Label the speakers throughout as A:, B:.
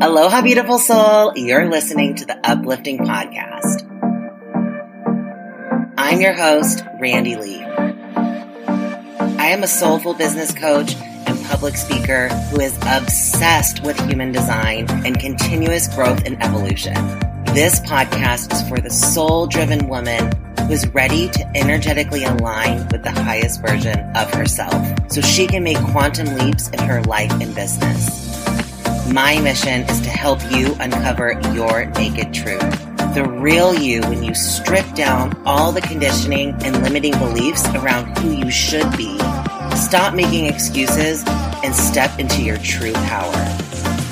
A: Aloha, beautiful soul. You're listening to the Uplifting Podcast. I'm your host, Randy Lee. I am a soulful business coach and public speaker who is obsessed with human design and continuous growth and evolution. This podcast is for the soul driven woman who is ready to energetically align with the highest version of herself so she can make quantum leaps in her life and business. My mission is to help you uncover your naked truth. The real you when you strip down all the conditioning and limiting beliefs around who you should be. Stop making excuses and step into your true power.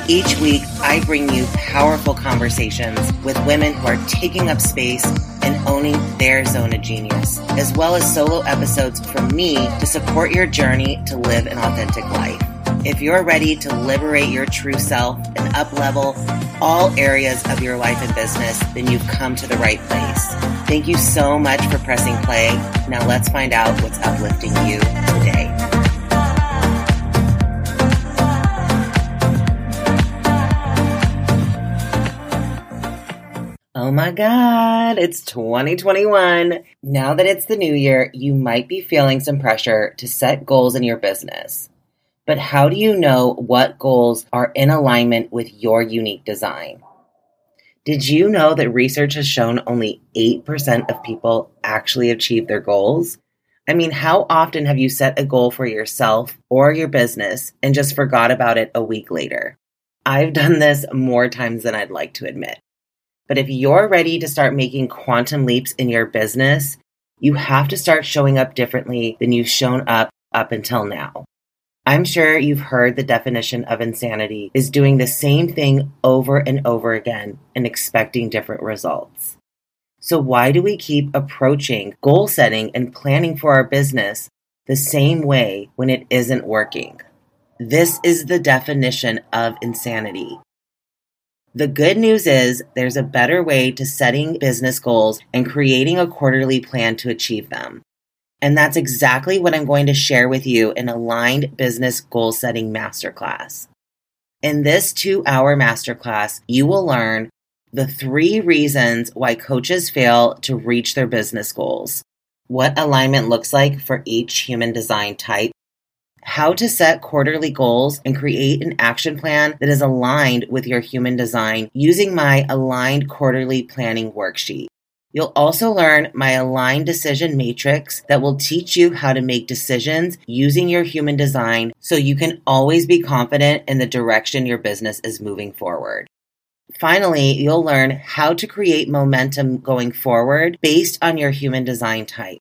A: Each week, I bring you powerful conversations with women who are taking up space and owning their zone of genius, as well as solo episodes from me to support your journey to live an authentic life. If you're ready to liberate your true self and uplevel all areas of your life and business, then you've come to the right place. Thank you so much for pressing play. Now let's find out what's uplifting you today. Oh my God, it's 2021. Now that it's the new year, you might be feeling some pressure to set goals in your business. But how do you know what goals are in alignment with your unique design? Did you know that research has shown only 8% of people actually achieve their goals? I mean, how often have you set a goal for yourself or your business and just forgot about it a week later? I've done this more times than I'd like to admit. But if you're ready to start making quantum leaps in your business, you have to start showing up differently than you've shown up up until now. I'm sure you've heard the definition of insanity is doing the same thing over and over again and expecting different results. So why do we keep approaching goal setting and planning for our business the same way when it isn't working? This is the definition of insanity. The good news is there's a better way to setting business goals and creating a quarterly plan to achieve them. And that's exactly what I'm going to share with you in Aligned Business Goal Setting Masterclass. In this two hour masterclass, you will learn the three reasons why coaches fail to reach their business goals, what alignment looks like for each human design type, how to set quarterly goals and create an action plan that is aligned with your human design using my aligned quarterly planning worksheet. You'll also learn my aligned decision matrix that will teach you how to make decisions using your human design so you can always be confident in the direction your business is moving forward. Finally, you'll learn how to create momentum going forward based on your human design type.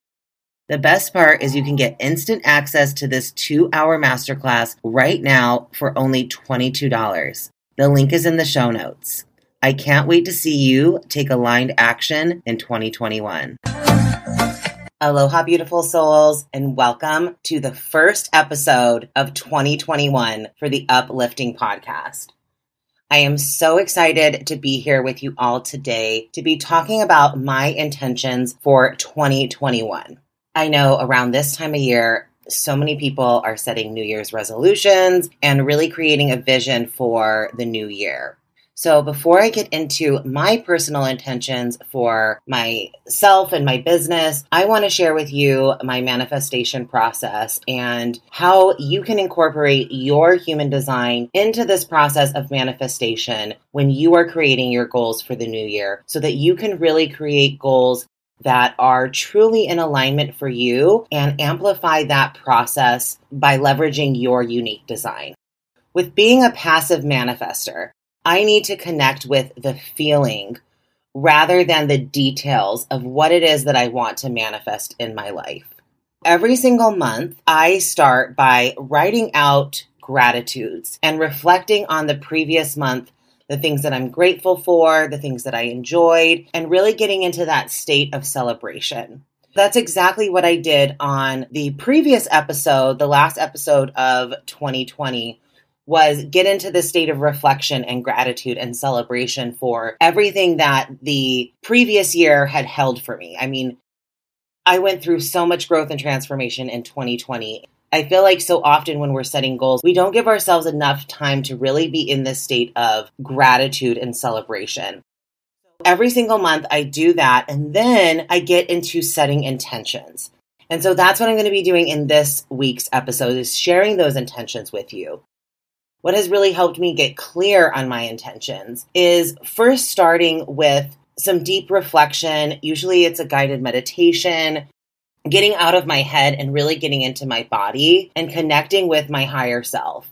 A: The best part is you can get instant access to this two hour masterclass right now for only $22. The link is in the show notes. I can't wait to see you take aligned action in 2021. Aloha, beautiful souls, and welcome to the first episode of 2021 for the Uplifting Podcast. I am so excited to be here with you all today to be talking about my intentions for 2021. I know around this time of year, so many people are setting New Year's resolutions and really creating a vision for the new year. So, before I get into my personal intentions for myself and my business, I want to share with you my manifestation process and how you can incorporate your human design into this process of manifestation when you are creating your goals for the new year so that you can really create goals that are truly in alignment for you and amplify that process by leveraging your unique design. With being a passive manifester, I need to connect with the feeling rather than the details of what it is that I want to manifest in my life. Every single month, I start by writing out gratitudes and reflecting on the previous month the things that I'm grateful for, the things that I enjoyed, and really getting into that state of celebration. That's exactly what I did on the previous episode, the last episode of 2020 was get into the state of reflection and gratitude and celebration for everything that the previous year had held for me. I mean, I went through so much growth and transformation in 2020 I feel like so often when we're setting goals, we don't give ourselves enough time to really be in this state of gratitude and celebration. Every single month, I do that, and then I get into setting intentions. And so that's what I'm going to be doing in this week's episode is sharing those intentions with you. What has really helped me get clear on my intentions is first starting with some deep reflection. Usually it's a guided meditation, getting out of my head and really getting into my body and connecting with my higher self.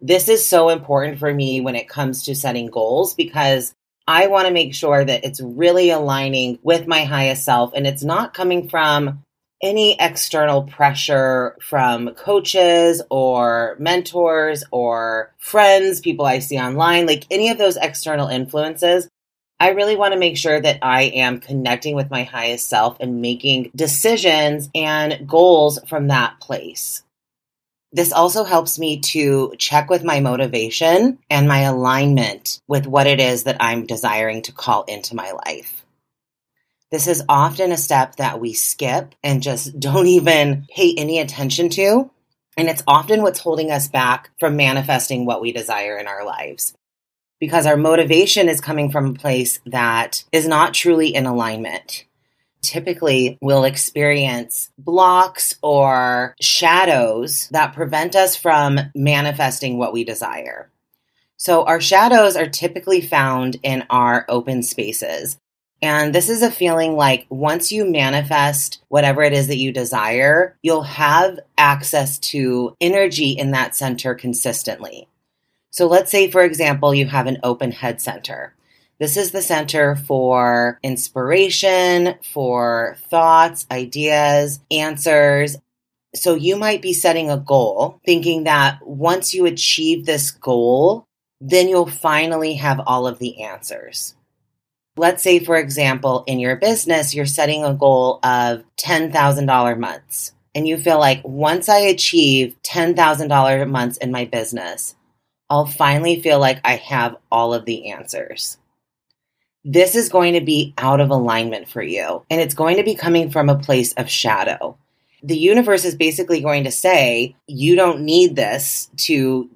A: This is so important for me when it comes to setting goals because I want to make sure that it's really aligning with my highest self and it's not coming from any external pressure from coaches or mentors or friends, people I see online, like any of those external influences. I really want to make sure that I am connecting with my highest self and making decisions and goals from that place. This also helps me to check with my motivation and my alignment with what it is that I'm desiring to call into my life. This is often a step that we skip and just don't even pay any attention to. And it's often what's holding us back from manifesting what we desire in our lives because our motivation is coming from a place that is not truly in alignment. Typically, we'll experience blocks or shadows that prevent us from manifesting what we desire. So, our shadows are typically found in our open spaces. And this is a feeling like once you manifest whatever it is that you desire, you'll have access to energy in that center consistently. So let's say, for example, you have an open head center. This is the center for inspiration, for thoughts, ideas, answers. So you might be setting a goal thinking that once you achieve this goal, then you'll finally have all of the answers. Let's say, for example, in your business, you're setting a goal of $10,000 months. And you feel like once I achieve $10,000 months in my business, I'll finally feel like I have all of the answers. This is going to be out of alignment for you, and it's going to be coming from a place of shadow. The universe is basically going to say, You don't need this to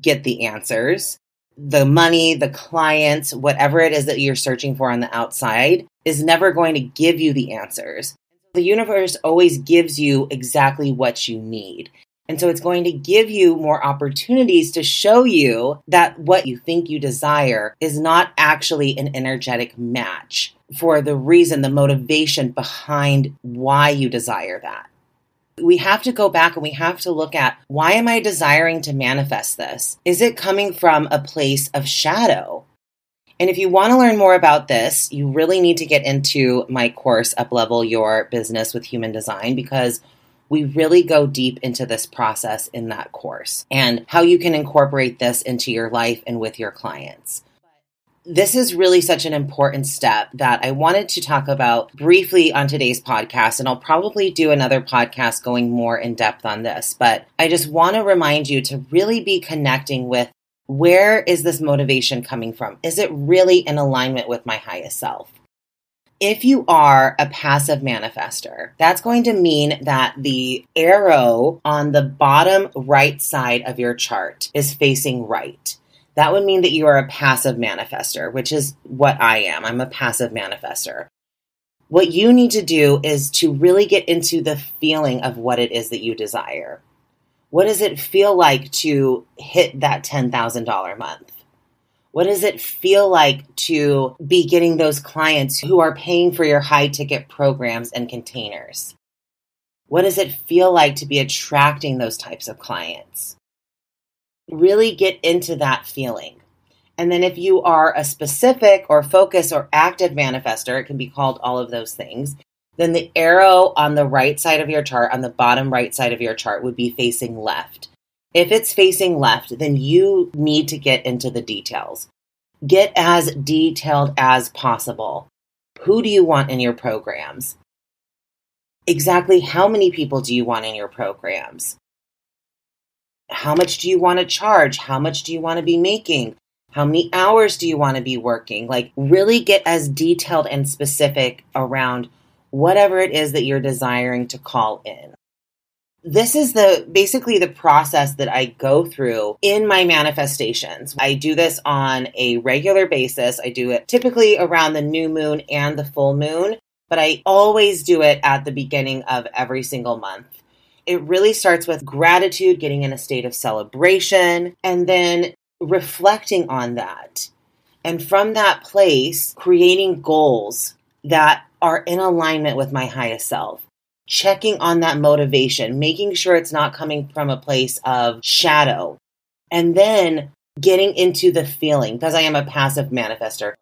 A: get the answers. The money, the clients, whatever it is that you're searching for on the outside is never going to give you the answers. The universe always gives you exactly what you need. And so it's going to give you more opportunities to show you that what you think you desire is not actually an energetic match for the reason, the motivation behind why you desire that. We have to go back and we have to look at why am I desiring to manifest this? Is it coming from a place of shadow? And if you want to learn more about this, you really need to get into my course, Uplevel Your Business with Human Design, because we really go deep into this process in that course and how you can incorporate this into your life and with your clients. This is really such an important step that I wanted to talk about briefly on today's podcast, and I'll probably do another podcast going more in depth on this. But I just want to remind you to really be connecting with where is this motivation coming from? Is it really in alignment with my highest self? if you are a passive manifester, that's going to mean that the arrow on the bottom right side of your chart is facing right. That would mean that you are a passive manifester, which is what I am. I'm a passive manifester. What you need to do is to really get into the feeling of what it is that you desire. What does it feel like to hit that $10,000 month? What does it feel like to be getting those clients who are paying for your high ticket programs and containers? What does it feel like to be attracting those types of clients? Really get into that feeling. And then if you are a specific or focus or active manifester, it can be called all of those things, then the arrow on the right side of your chart, on the bottom right side of your chart, would be facing left. If it's facing left, then you need to get into the details. Get as detailed as possible. Who do you want in your programs? Exactly how many people do you want in your programs? How much do you want to charge? How much do you want to be making? How many hours do you want to be working? Like, really get as detailed and specific around whatever it is that you're desiring to call in. this is the basically the process that I go through in my manifestations. I do this on a regular basis. I do it typically around the new moon and the full moon, but I always do it at the beginning of every single month. It really starts with gratitude, getting in a state of celebration, and then reflecting on that. And from that place, creating goals that are in alignment with my highest self checking on that motivation, making sure it's not coming from a place of shadow, and then getting into the feeling because I am a passive manifester.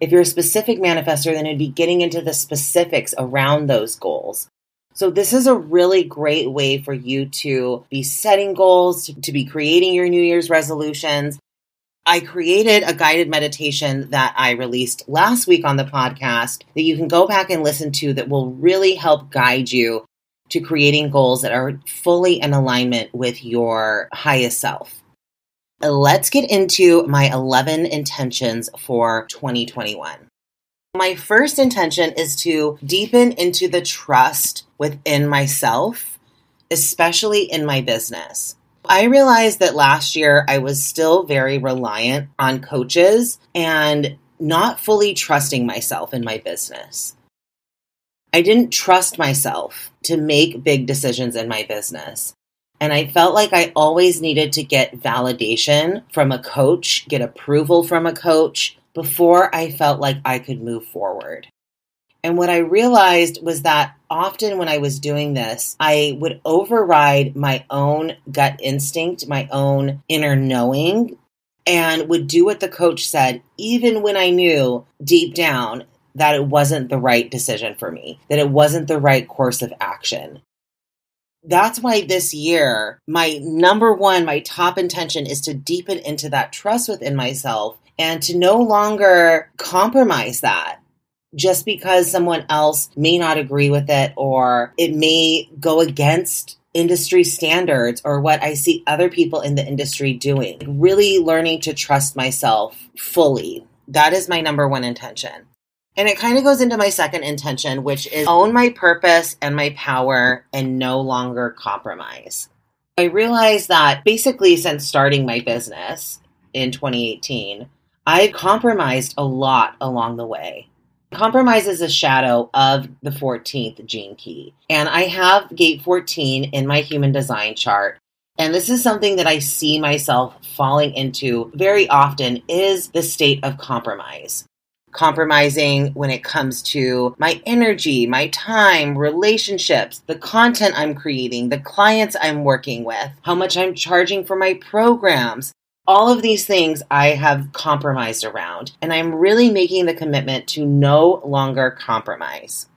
A: If you're a specific manifester, then it'd be getting into the specifics around those goals. So, this is a really great way for you to be setting goals, to, be creating your New Year's resolutions, I created a guided meditation that I released last week on the podcast that you can go back and listen to that will really help guide you to creating goals that are fully in alignment with your highest self. Let's get into my 11 intentions for 2021. My first intention is to deepen into the trust within myself, especially in my business. I realized that last year I was still very reliant on coaches and not fully trusting myself in my business. I didn't trust myself to make big decisions in my business. And I felt like I always needed to get validation from a coach, get approval from a coach before I felt like I could move forward. And what I realized was that often when I was doing this, I would override my own gut instinct, my own inner knowing, and would do what the coach said, even when I knew deep down that it wasn't the right decision for me, that it wasn't the right course of action. That's why this year, my number one, my top intention is to deepen into that trust within myself and to no longer compromise that just because someone else may not agree with it or it may go against industry standards or what I see other people in the industry doing. Really learning to trust myself fully. That is my number one intention. And it kind of goes into my second intention, which is own my purpose and my power and no longer compromise. I realized that basically since starting my business in 2018, I compromised a lot along the way. Compromise is a shadow of the 14th gene key. And I have gate 14 in my human design chart. And this is something that I see myself falling into very often is the state of compromise. Compromising when it comes to my energy, my time, relationships, the content I'm creating, the clients I'm working with, how much I'm charging for my programs, all of these things I have compromised around, and I'm really making the commitment to no longer compromise.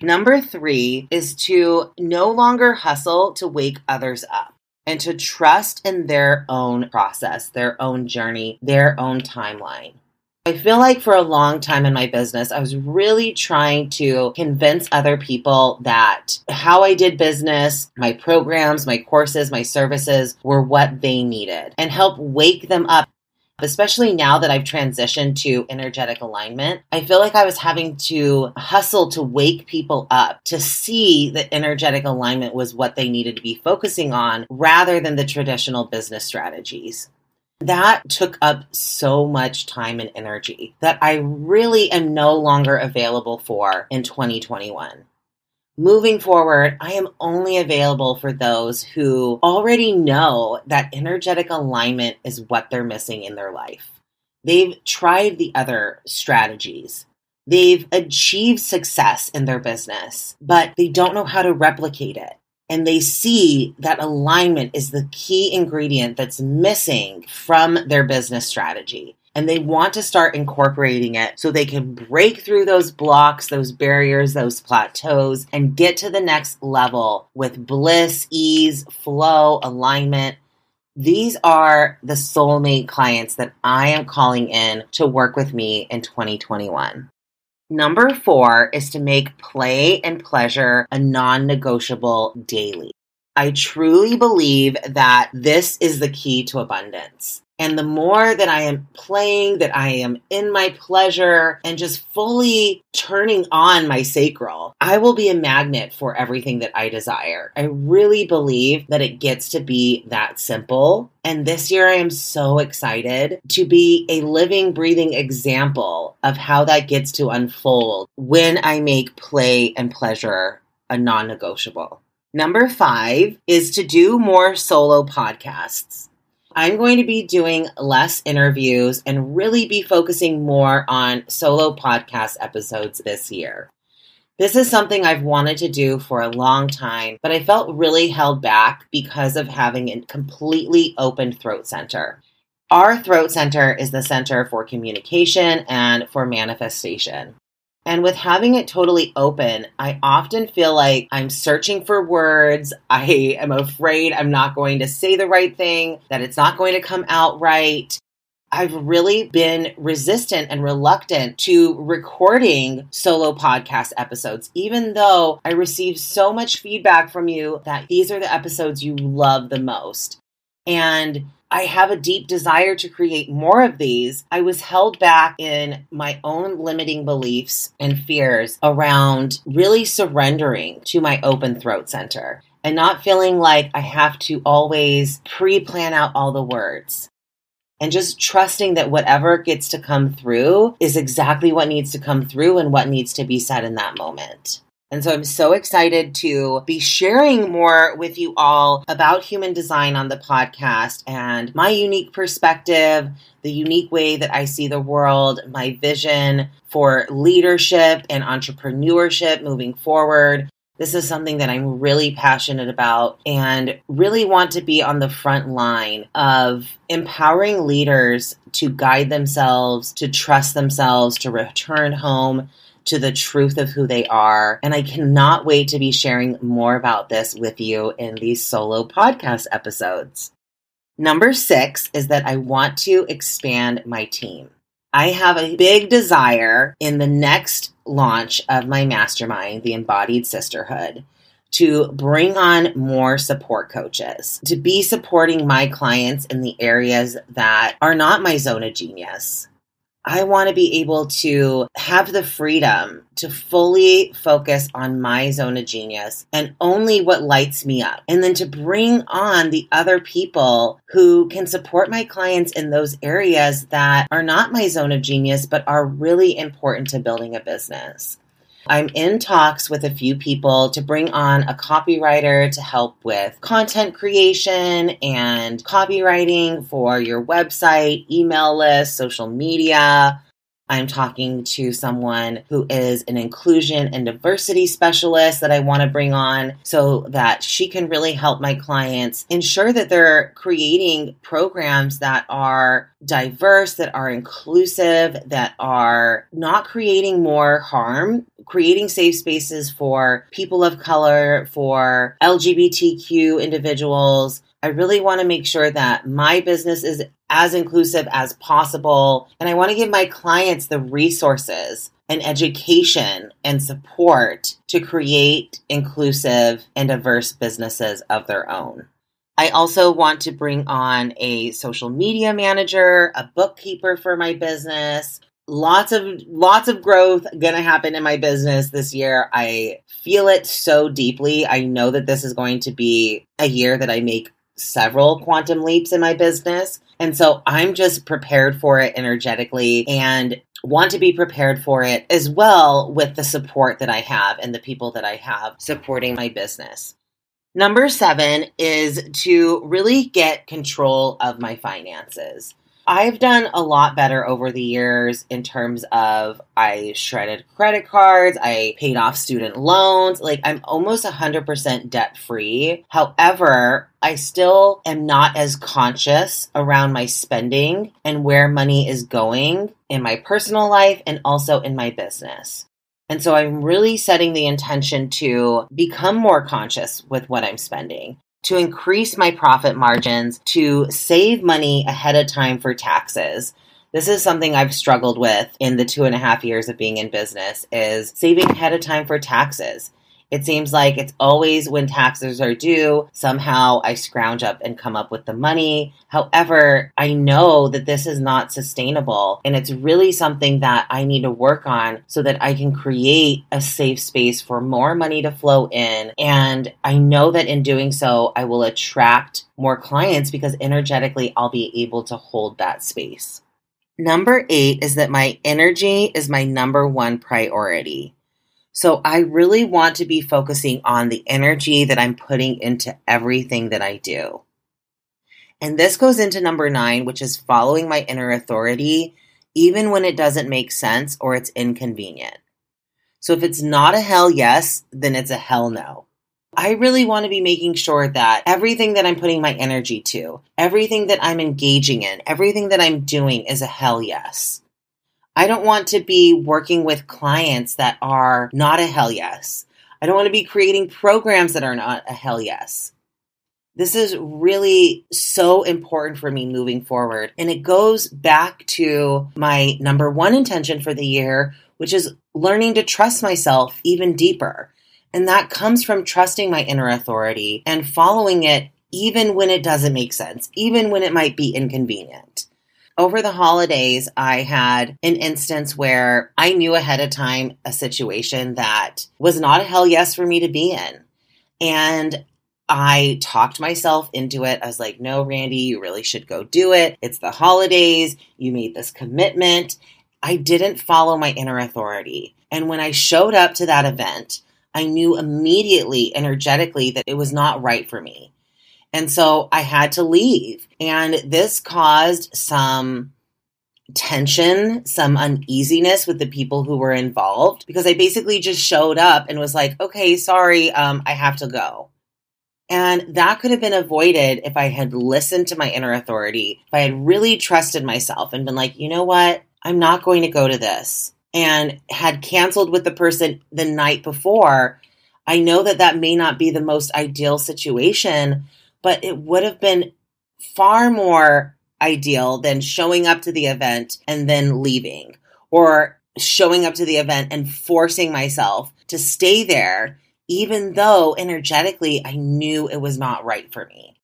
A: Number three is to no longer hustle to wake others up and to trust in their own process, their own journey, their own timeline. I feel like for a long time in my business, I was really trying to convince other people that how I did business, my programs, my courses, my services were what they needed and help wake them up. Especially now that I've transitioned to energetic alignment, I feel like I was having to hustle to wake people up to see that energetic alignment was what they needed to be focusing on rather than the traditional business strategies. That took up so much time and energy that I really am no longer available for in 2021. Moving forward, I am only available for those who already know that energetic alignment is what they're missing in their life. They've tried the other strategies. They've achieved success in their business, but they don't know how to replicate it and they see that alignment is the key ingredient that's missing from their business strategy. And they want to start incorporating it so they can break through those blocks, those barriers, those plateaus, and get to the next level with bliss, ease, flow, alignment. These are the soulmate clients that I am calling in to work with me in 2021. Number four is to make play and pleasure a non negotiable daily. I truly believe that this is the key to abundance. And the more that I am playing, that I am in my pleasure and just fully turning on my sacral, I will be a magnet for everything that I desire. I really believe that it gets to be that simple. And this year, I am so excited to be a living, breathing example of how that gets to unfold when I make play and pleasure a non negotiable. Number five is to do more solo podcasts. I'm going to be doing less interviews and really be focusing more on solo podcast episodes this year. This is something I've wanted to do for a long time, but I felt really held back because of having a completely open throat center. Our throat center is the center for communication and for manifestation. And with having it totally open, I often feel like I'm searching for words. I am afraid I'm not going to say the right thing, that it's not going to come out right. I've really been resistant and reluctant to recording solo podcast episodes, even though I receive so much feedback from you that these are the episodes you love the most. And I have a deep desire to create more of these. I was held back in my own limiting beliefs and fears around really surrendering to my open throat center and not feeling like I have to always pre plan out all the words. And just trusting that whatever gets to come through is exactly what needs to come through and what needs to be said in that moment. And so I'm so excited to be sharing more with you all about human design on the podcast and my unique perspective, the unique way that I see the world, my vision for leadership and entrepreneurship moving forward. This is something that I'm really passionate about and really want to be on the front line of empowering leaders to guide themselves, to trust themselves, to return home to the truth of who they are. And I cannot wait to be sharing more about this with you in these solo podcast episodes. Number six is that I want to expand my team. I have a big desire in the next launch of my mastermind, the Embodied Sisterhood, to bring on more support coaches, to be supporting my clients in the areas that are not my zone of genius. I want to be able to have the freedom to fully focus on my zone of genius and only what lights me up. And then to bring on the other people who can support my clients in those areas that are not my zone of genius, but are really important to building a business. I'm in talks with a few people to bring on a copywriter to help with content creation and copywriting for your website, email list, social media, I'm talking to someone who is an inclusion and diversity specialist that I want to bring on so that she can really help my clients ensure that they're creating programs that are diverse, that are inclusive, that are not creating more harm, creating safe spaces for people of color, for LGBTQ individuals, I really want to make sure that my business is as inclusive as possible. And I want to give my clients the resources and education and support to create inclusive and diverse businesses of their own. I also want to bring on a social media manager, a bookkeeper for my business. Lots of lots of growth going to happen in my business this year. I feel it so deeply. I know that this is going to be a year that I make several quantum leaps in my business. And so I'm just prepared for it energetically and want to be prepared for it as well with the support that I have and the people that I have supporting my business. Number seven is to really get control of my finances. I've done a lot better over the years in terms of I shredded credit cards, I paid off student loans. Like I'm almost 100% debt free. However, I still am not as conscious around my spending and where money is going in my personal life and also in my business. And so I'm really setting the intention to become more conscious with what I'm spending to increase my profit margins, to save money ahead of time for taxes. This is something I've struggled with in the two and a half years of being in business is saving ahead of time for taxes. It seems like it's always when taxes are due, somehow I scrounge up and come up with the money. However, I know that this is not sustainable and it's really something that I need to work on so that I can create a safe space for more money to flow in. And I know that in doing so, I will attract more clients because energetically I'll be able to hold that space. Number eight is that my energy is my number one priority. So I really want to be focusing on the energy that I'm putting into everything that I do. And this goes into number nine, which is following my inner authority, even when it doesn't make sense or it's inconvenient. So if it's not a hell yes, then it's a hell no. I really want to be making sure that everything that I'm putting my energy to, everything that I'm engaging in, everything that I'm doing is a hell yes. I don't want to be working with clients that are not a hell yes. I don't want to be creating programs that are not a hell yes. This is really so important for me moving forward. And it goes back to my number one intention for the year, which is learning to trust myself even deeper. And that comes from trusting my inner authority and following it even when it doesn't make sense, even when it might be inconvenient. Over the holidays, I had an instance where I knew ahead of time a situation that was not a hell yes for me to be in. And I talked myself into it. I was like, no, Randy, you really should go do it. It's the holidays. You made this commitment. I didn't follow my inner authority. And when I showed up to that event, I knew immediately, energetically, that it was not right for me. And so I had to leave. And this caused some tension, some uneasiness with the people who were involved because I basically just showed up and was like, okay, sorry, um, I have to go. And that could have been avoided if I had listened to my inner authority, if I had really trusted myself and been like, you know what? I'm not going to go to this and had canceled with the person the night before, I know that that may not be the most ideal situation, but it would have been far more ideal than showing up to the event and then leaving or showing up to the event and forcing myself to stay there, even though energetically I knew it was not right for me.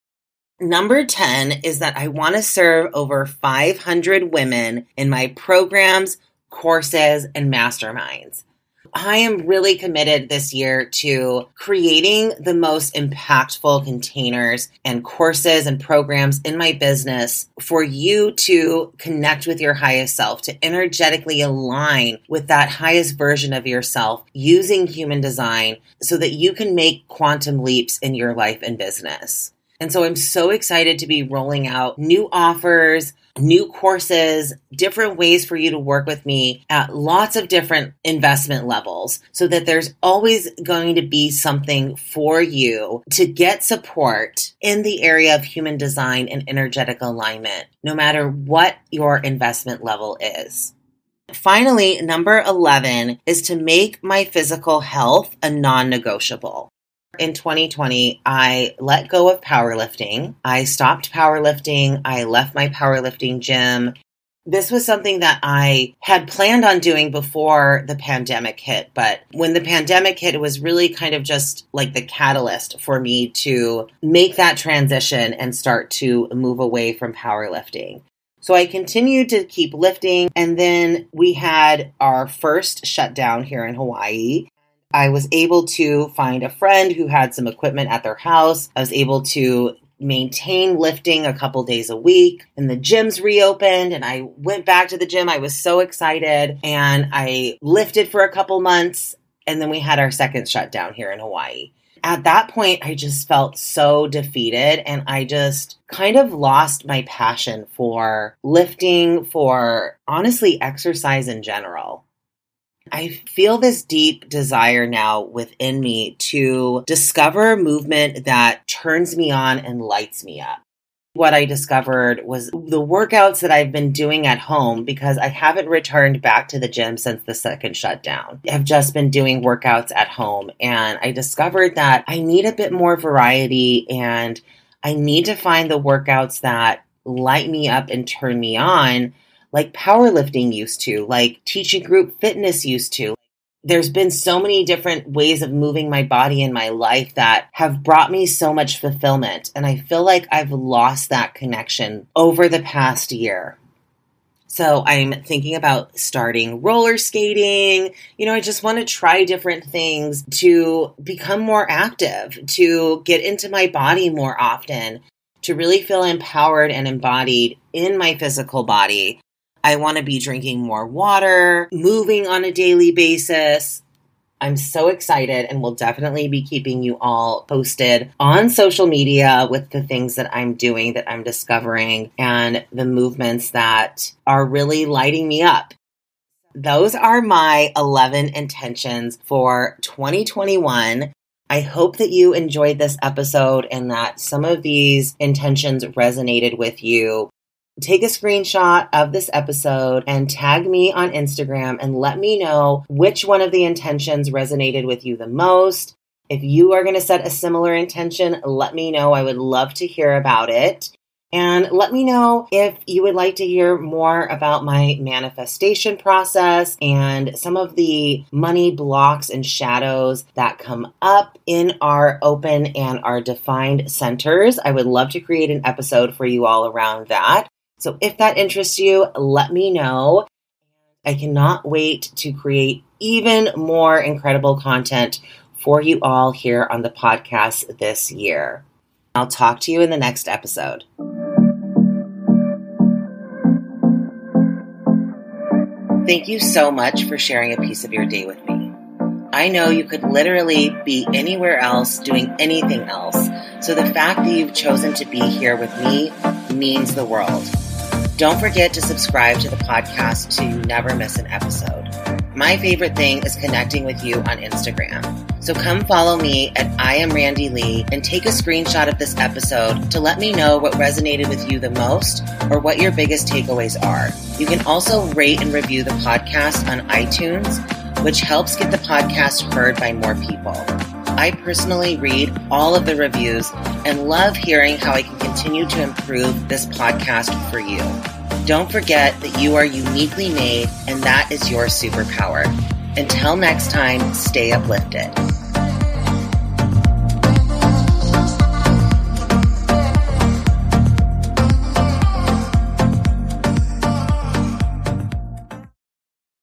A: Number 10 is that I want to serve over 500 women in my programs, courses, and masterminds. I am really committed this year to creating the most impactful containers and courses and programs in my business for you to connect with your highest self, to energetically align with that highest version of yourself using human design so that you can make quantum leaps in your life and business. And so I'm so excited to be rolling out new offers, new courses, different ways for you to work with me at lots of different investment levels so that there's always going to be something for you to get support in the area of human design and energetic alignment, no matter what your investment level is. Finally, number 11 is to make my physical health a non negotiable. In 2020, I let go of powerlifting. I stopped powerlifting. I left my powerlifting gym. This was something that I had planned on doing before the pandemic hit. But when the pandemic hit, it was really kind of just like the catalyst for me to make that transition and start to move away from powerlifting. So I continued to keep lifting. And then we had our first shutdown here in Hawaii. I was able to find a friend who had some equipment at their house. I was able to maintain lifting a couple days a week and the gyms reopened and I went back to the gym. I was so excited and I lifted for a couple months and then we had our second shutdown here in Hawaii. At that point, I just felt so defeated and I just kind of lost my passion for lifting, for honestly exercise in general. I feel this deep desire now within me to discover movement that turns me on and lights me up. What I discovered was the workouts that I've been doing at home because I haven't returned back to the gym since the second shutdown. I've just been doing workouts at home and I discovered that I need a bit more variety and I need to find the workouts that light me up and turn me on like powerlifting used to, like teaching group fitness used to. there's been so many different ways of moving my body in my life that have brought me so much fulfillment. And I feel like I've lost that connection over the past year. So I'm thinking about starting roller skating. You know, I just want to try different things to become more active, to get into my body more often, to really feel empowered and embodied in my physical body. I want to be drinking more water, moving on a daily basis. I'm so excited and will definitely be keeping you all posted on social media with the things that I'm doing, that I'm discovering, and the movements that are really lighting me up. Those are my 11 intentions for 2021. I hope that you enjoyed this episode and that some of these intentions resonated with you take a screenshot of this episode and tag me on Instagram and let me know which one of the intentions resonated with you the most. If you are going to set a similar intention, let me know. I would love to hear about it. And let me know if you would like to hear more about my manifestation process and some of the money blocks and shadows that come up in our open and our defined centers. I would love to create an episode for you all around that. So if that interests you, let me know. I cannot wait to create even more incredible content for you all here on the podcast this year. I'll talk to you in the next episode. Thank you so much for sharing a piece of your day with me. I know you could literally be anywhere else doing anything else. So the fact that you've chosen to be here with me means the world. Don't forget to subscribe to the podcast so you never miss an episode. My favorite thing is connecting with you on Instagram. So come follow me at I am Randy Lee and take a screenshot of this episode to let me know what resonated with you the most or what your biggest takeaways are. You can also rate and review the podcast on iTunes, which helps get the podcast heard by more people. I personally read all of the reviews and love hearing how I can continue to improve this podcast for you. Don't forget that you are uniquely made and that is your superpower. Until next time, stay uplifted.